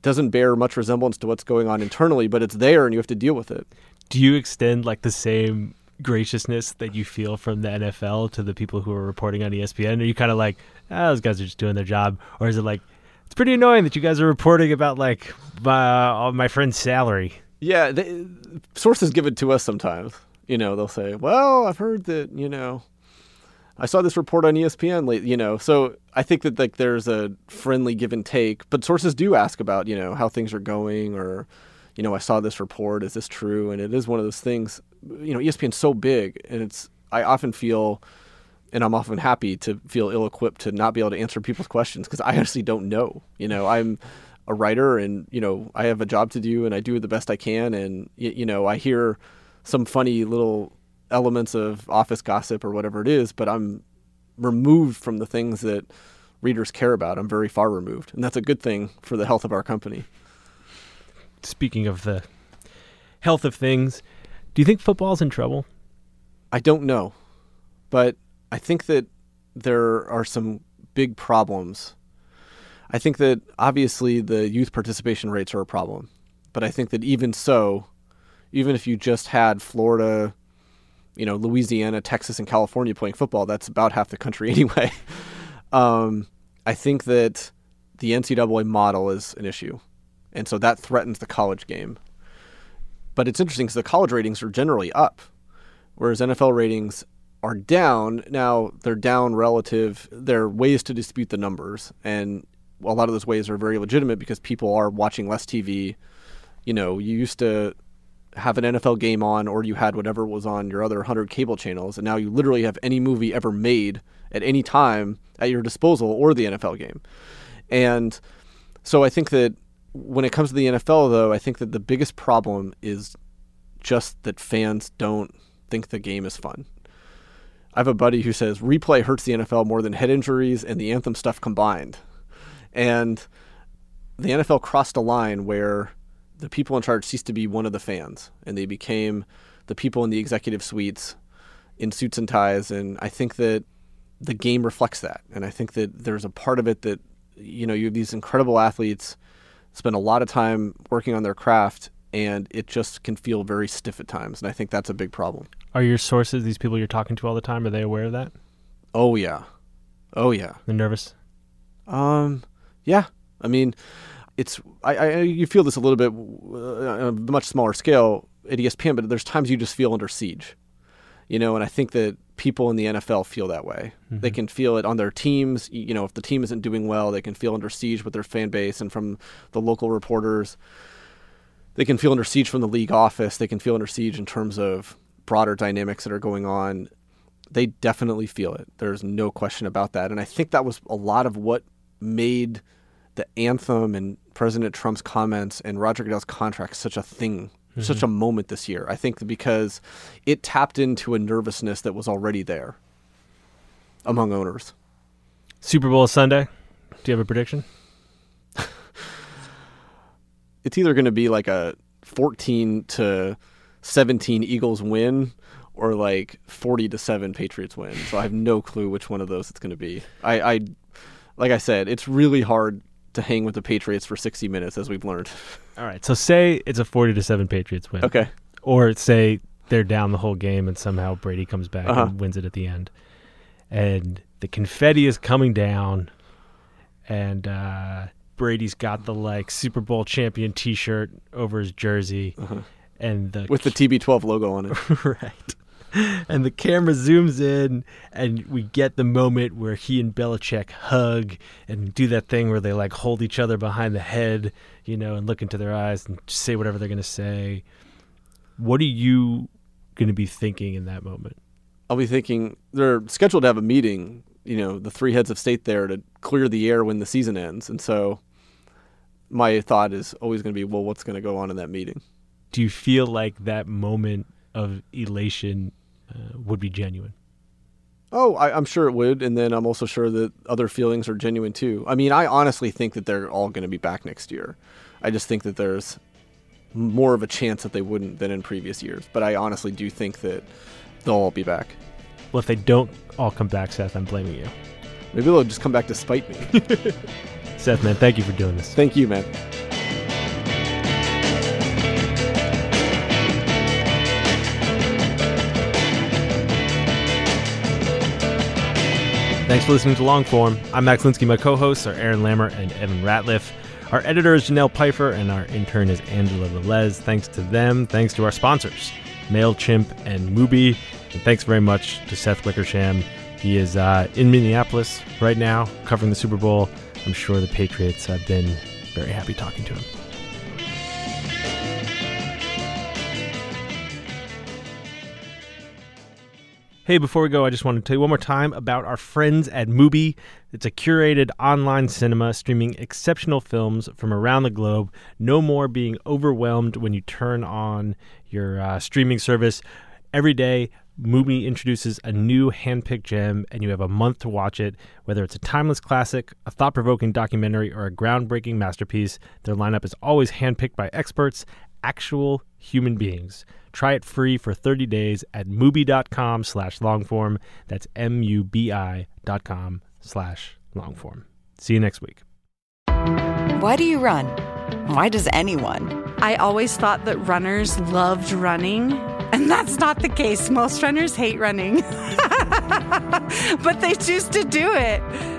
doesn't bear much resemblance to what's going on internally, but it's there and you have to deal with it. Do you extend like the same graciousness that you feel from the NFL to the people who are reporting on ESPN? Are you kind of like, ah, those guys are just doing their job, or is it like, it's pretty annoying that you guys are reporting about like my, my friend's salary? Yeah, they, sources give it to us sometimes. You know, they'll say, "Well, I've heard that you know." I saw this report on ESPN late, you know. So I think that like there's a friendly give and take, but sources do ask about, you know, how things are going or you know, I saw this report. Is this true? And it is one of those things. You know, ESPN's so big, and it's. I often feel, and I'm often happy to feel ill-equipped to not be able to answer people's questions because I honestly don't know. You know, I'm a writer, and you know, I have a job to do, and I do the best I can. And you know, I hear some funny little elements of office gossip or whatever it is, but I'm removed from the things that readers care about. I'm very far removed, and that's a good thing for the health of our company speaking of the health of things, do you think football's in trouble? I don't know, but I think that there are some big problems. I think that obviously the youth participation rates are a problem, but I think that even so, even if you just had Florida, you know, Louisiana, Texas, and California playing football, that's about half the country anyway. um, I think that the NCAA model is an issue and so that threatens the college game. But it's interesting because the college ratings are generally up, whereas NFL ratings are down. Now they're down relative. There are ways to dispute the numbers, and a lot of those ways are very legitimate because people are watching less TV. You know, you used to have an NFL game on, or you had whatever was on your other 100 cable channels, and now you literally have any movie ever made at any time at your disposal or the NFL game. And so I think that when it comes to the NFL, though, I think that the biggest problem is just that fans don't think the game is fun. I have a buddy who says replay hurts the NFL more than head injuries and the anthem stuff combined. And the NFL crossed a line where the people in charge ceased to be one of the fans and they became the people in the executive suites in suits and ties. And I think that the game reflects that. And I think that there's a part of it that, you know, you have these incredible athletes spend a lot of time working on their craft and it just can feel very stiff at times. And I think that's a big problem. Are your sources, these people you're talking to all the time, are they aware of that? Oh, yeah. Oh, yeah. They're nervous? Um, yeah. I mean, it's I, I you feel this a little bit uh, on a much smaller scale at ESPN, but there's times you just feel under siege, you know. And I think that people in the NFL feel that way. Mm-hmm. They can feel it on their teams. You know, if the team isn't doing well, they can feel under siege with their fan base and from the local reporters. They can feel under siege from the league office. They can feel under siege in terms of broader dynamics that are going on. They definitely feel it. There's no question about that. And I think that was a lot of what made the anthem and President Trump's comments and Roger Goodell's contract such a thing, mm-hmm. such a moment this year. I think because it tapped into a nervousness that was already there among owners. Super Bowl Sunday. Do you have a prediction? it's either going to be like a 14 to 17 Eagles win or like 40 to 7 Patriots win. So I have no clue which one of those it's going to be. I, I like I said, it's really hard to hang with the Patriots for 60 minutes, as we've learned. All right. So say it's a 40 to 7 Patriots win. Okay. Or say they're down the whole game and somehow Brady comes back uh-huh. and wins it at the end. And the confetti is coming down and uh, Brady's got the like Super Bowl champion t shirt over his jersey. Uh-huh. And the with the TB12 logo on it. right. and the camera zooms in, and we get the moment where he and Belichick hug and do that thing where they like hold each other behind the head, you know, and look into their eyes and say whatever they're going to say. What are you going to be thinking in that moment? I'll be thinking they're scheduled to have a meeting, you know, the three heads of state there to clear the air when the season ends. And so my thought is always going to be, well, what's going to go on in that meeting? Do you feel like that moment of elation uh, would be genuine. Oh, I, am sure it would, and then I'm also sure that other feelings are genuine too. I mean, I honestly think that they're all going to be back next year. I just think that there's more of a chance that they wouldn't than in previous years. But I honestly do think that they'll all be back. Well, if they don't all come back, Seth, I'm blaming you. Maybe they'll just come back to spite me. Seth, man, thank you for doing this. Thank you, man. Thanks for listening to Longform. I'm Max Linsky. My co hosts are Aaron Lammer and Evan Ratliff. Our editor is Janelle Pfeiffer, and our intern is Angela Velez. Thanks to them. Thanks to our sponsors, MailChimp and Mubi. And thanks very much to Seth Wickersham. He is uh, in Minneapolis right now covering the Super Bowl. I'm sure the Patriots have been very happy talking to him. Hey, before we go, I just want to tell you one more time about our friends at Mubi. It's a curated online cinema streaming exceptional films from around the globe. No more being overwhelmed when you turn on your uh, streaming service. Every day, Mubi introduces a new handpicked gem, and you have a month to watch it. Whether it's a timeless classic, a thought provoking documentary, or a groundbreaking masterpiece, their lineup is always handpicked by experts, actual human beings. Try it free for 30 days at mubi.com slash longform. That's M-U-B-I dot com slash longform. See you next week. Why do you run? Why does anyone? I always thought that runners loved running, and that's not the case. Most runners hate running, but they choose to do it.